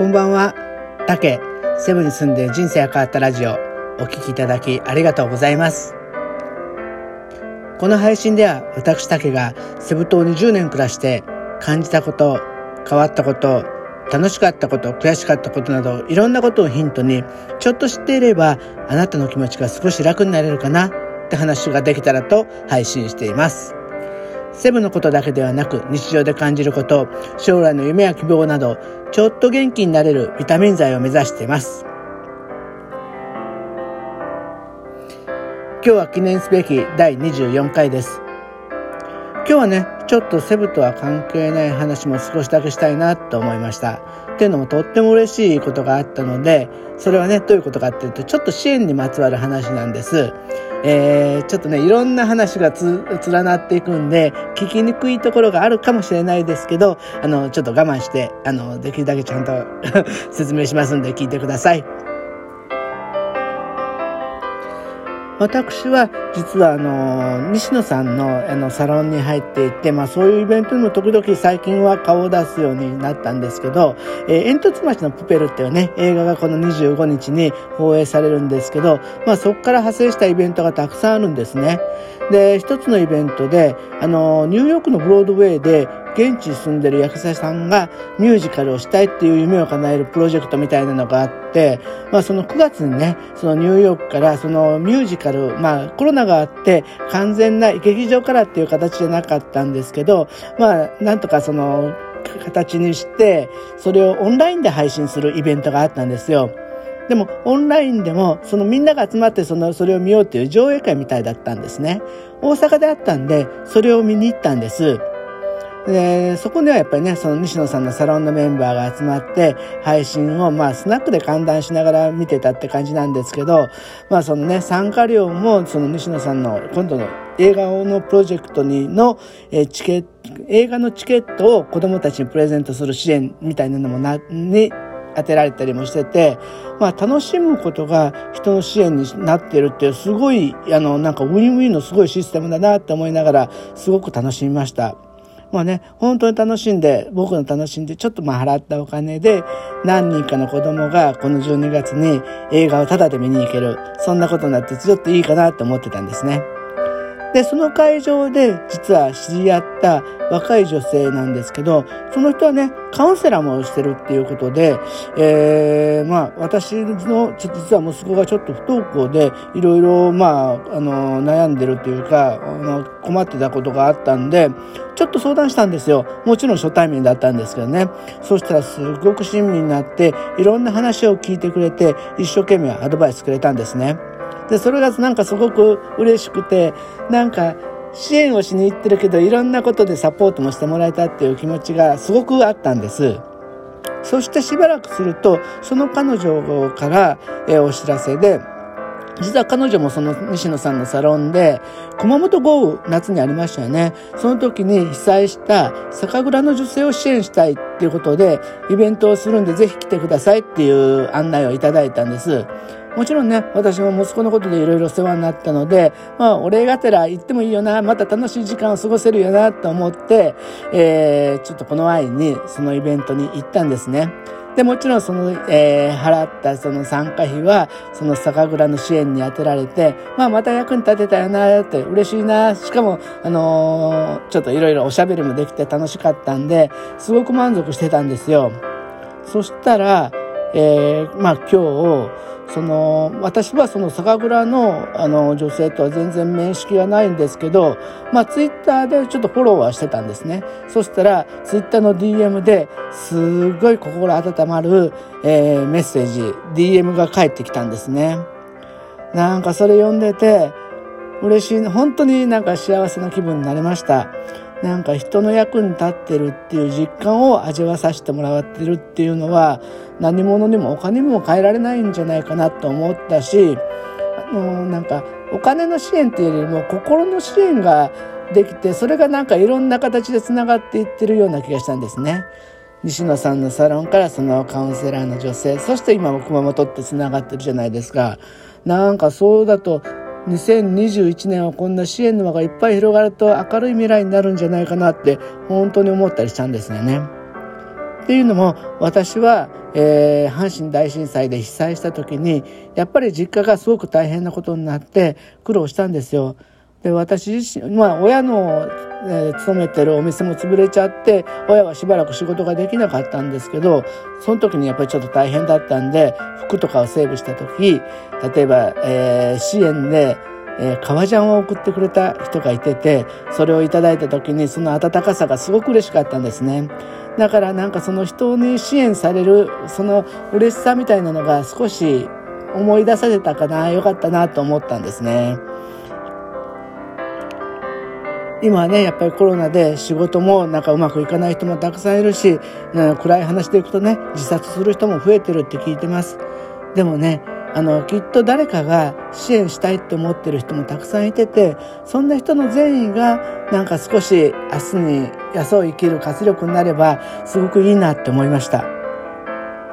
こんばんは。竹、セブに住んで人生が変わったラジオ、お聴きいただきありがとうございます。この配信では私竹がセブ島に10年暮らして感じたこと、変わったこと、楽しかったこと、悔しかったことなどいろんなことをヒントにちょっと知っていればあなたの気持ちが少し楽になれるかなって話ができたらと配信しています。セブのことだけではなく日常で感じること、将来の夢や希望など、ちょっと元気になれるビタミン剤を目指しています。今日は記念すべき第24回です。今日はね、ちょっとセブとは関係ない話も少しだけしたいなと思いました。っていうのもとっても嬉しいことがあったので、それはね、どういうことかっていうと、ちょっと支援にまつわる話なんです。えー、ちょっとね、いろんな話がつ、連なっていくんで、聞きにくいところがあるかもしれないですけど、あの、ちょっと我慢して、あの、できるだけちゃんと 説明しますんで聞いてください。私は実はあの西野さんのあのサロンに入っていて、まあ、そういうイベントにも時々最近は顔を出すようになったんですけど「えー、煙突町のプペル」っていうね映画がこの25日に放映されるんですけど、まあ、そこから派生したイベントがたくさんあるんですね。で一つのイベントであのニューヨークのブロードウェイで現地に住んでる役者さんがミュージカルをしたいっていう夢を叶えるプロジェクトみたいなのがあって、まあその9月にね、そのニューヨークからそのミュージカル、まあコロナがあって完全な劇場からっていう形じゃなかったんですけど、まあなんとかその形にして、それをオンラインで配信するイベントがあったんですよ。でも、オンラインでも、そのみんなが集まって、その、それを見ようっていう上映会みたいだったんですね。大阪であったんで、それを見に行ったんです。で、そこではやっぱりね、その西野さんのサロンのメンバーが集まって、配信をまあスナックで観覧しながら見てたって感じなんですけど、まあそのね、参加料もその西野さんの今度の映画のプロジェクトにの、えチケット、映画のチケットを子供たちにプレゼントする支援みたいなのもな、に当てられたりもしてて、まあ楽しむことが人の支援になっているっていうすごい、あの、なんかウィンウィンのすごいシステムだなって思いながら、すごく楽しみました。まあね、本当に楽しんで、僕の楽しんで、ちょっとまあ払ったお金で、何人かの子供がこの12月に映画をタダで見に行ける。そんなことになってちょっといいかなって思ってたんですね。で、その会場で実は知り合った若い女性なんですけど、その人はね、カウンセラーもしてるっていうことで、えー、まあ、私の実は息子がちょっと不登校で、いろいろ、まあ、あの、悩んでるっていうか、あの、困ってたことがあったんで、ちょっと相談したんですよ。もちろん初対面だったんですけどね。そしたらすごく親身になって、いろんな話を聞いてくれて、一生懸命アドバイスくれたんですね。で、それがなんかすごく嬉しくて、なんか支援をしに行ってるけど、いろんなことでサポートもしてもらえたっていう気持ちがすごくあったんです。そしてしばらくすると、その彼女から、えお知らせで、実は彼女もその西野さんのサロンで、熊本豪雨夏にありましたよね。その時に被災した酒蔵の女性を支援したいっていうことで、イベントをするんでぜひ来てくださいっていう案内をいただいたんです。もちろんね、私も息子のことでいろいろ世話になったので、まあ、お礼がてら行ってもいいよな、また楽しい時間を過ごせるよな、と思って、えー、ちょっとこの前にそのイベントに行ったんですね。で、もちろんその、えー、払ったその参加費は、その酒蔵の支援に充てられて、まあまた役に立てたよなって嬉しいな。しかも、あのー、ちょっといろいろおしゃべりもできて楽しかったんで、すごく満足してたんですよ。そしたら、えー、まあ今日、その私はその酒蔵のあの女性とは全然面識はないんですけど、まあ、ツイッターでちょっとフォローはしてたんですね。そしたらツイッターの DM ですごい心温まる、えー、メッセージ DM が返ってきたんですね。なんかそれ読んでて嬉しい本当になんか幸せな気分になりました。なんか人の役に立ってるっていう実感を味わさせてもらってるっていうのは何者にもお金にも変えられないんじゃないかなと思ったし、あの、なんかお金の支援っていうよりも心の支援ができて、それがなんかいろんな形で繋がっていってるような気がしたんですね。西野さんのサロンからそのカウンセラーの女性、そして今も熊本って繋がってるじゃないですか。なんかそうだと2021年はこんな支援の輪がいっぱい広がると明るい未来になるんじゃないかなって本当に思ったりしたんですよね。っていうのも私は、えー、阪神大震災で被災した時にやっぱり実家がすごく大変なことになって苦労したんですよ。で私自身、まあ、親の、えー、勤めてるお店も潰れちゃって親はしばらく仕事ができなかったんですけどその時にやっぱりちょっと大変だったんで服とかをセーブした時例えば、えー、支援でえー、革ジャンを送ってくれた人がいてて、それをいただいた時にその温かさがすごく嬉しかったんですね。だからなんかその人に支援される、その嬉しさみたいなのが少し思い出されたかな、よかったなと思ったんですね。今はね、やっぱりコロナで仕事もなんかうまくいかない人もたくさんいるし、暗い話でいくとね、自殺する人も増えてるって聞いてます。でもね、あの、きっと誰かが支援したいって思ってる人もたくさんいてて、そんな人の善意がなんか少し明日に安を生きる活力になれば、すごくいいなって思いました。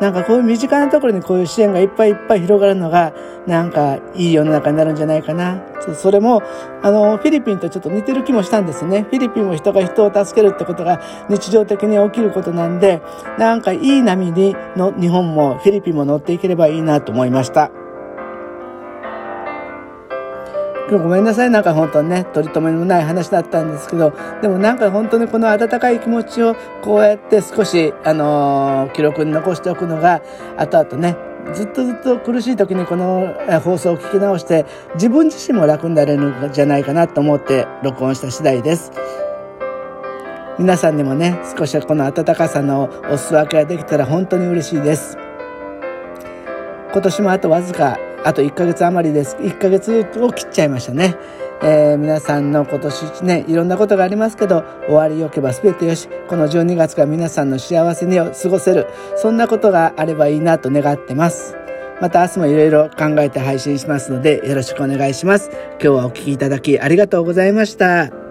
なんかこういう身近なところにこういう支援がいっぱいいっぱい広がるのが、なんかいい世の中になるんじゃないかな。それも、あの、フィリピンとちょっと似てる気もしたんですね。フィリピンも人が人を助けるってことが日常的に起きることなんで、なんかいい波にの日本もフィリピンも乗っていければいいなと思いました。ごめんなさい。なんか本当にね、取り留めのない話だったんですけど、でもなんか本当にこの温かい気持ちをこうやって少し、あのー、記録に残しておくのが、後々ね、ずっとずっと苦しい時にこの放送を聞き直して、自分自身も楽になれるんじゃないかなと思って録音した次第です。皆さんにもね、少しこの温かさのお裾分けができたら本当に嬉しいです。今年もあとわずかあと1ヶ月余りです。1ヶ月を切っちゃいましたね。えー、皆さんの今年1年いろんなことがありますけど、終わりよけば全てよし、この12月が皆さんの幸せに過ごせる、そんなことがあればいいなと願ってます。また明日もいろいろ考えて配信しますので、よろしくお願いします。今日はお聴きいただきありがとうございました。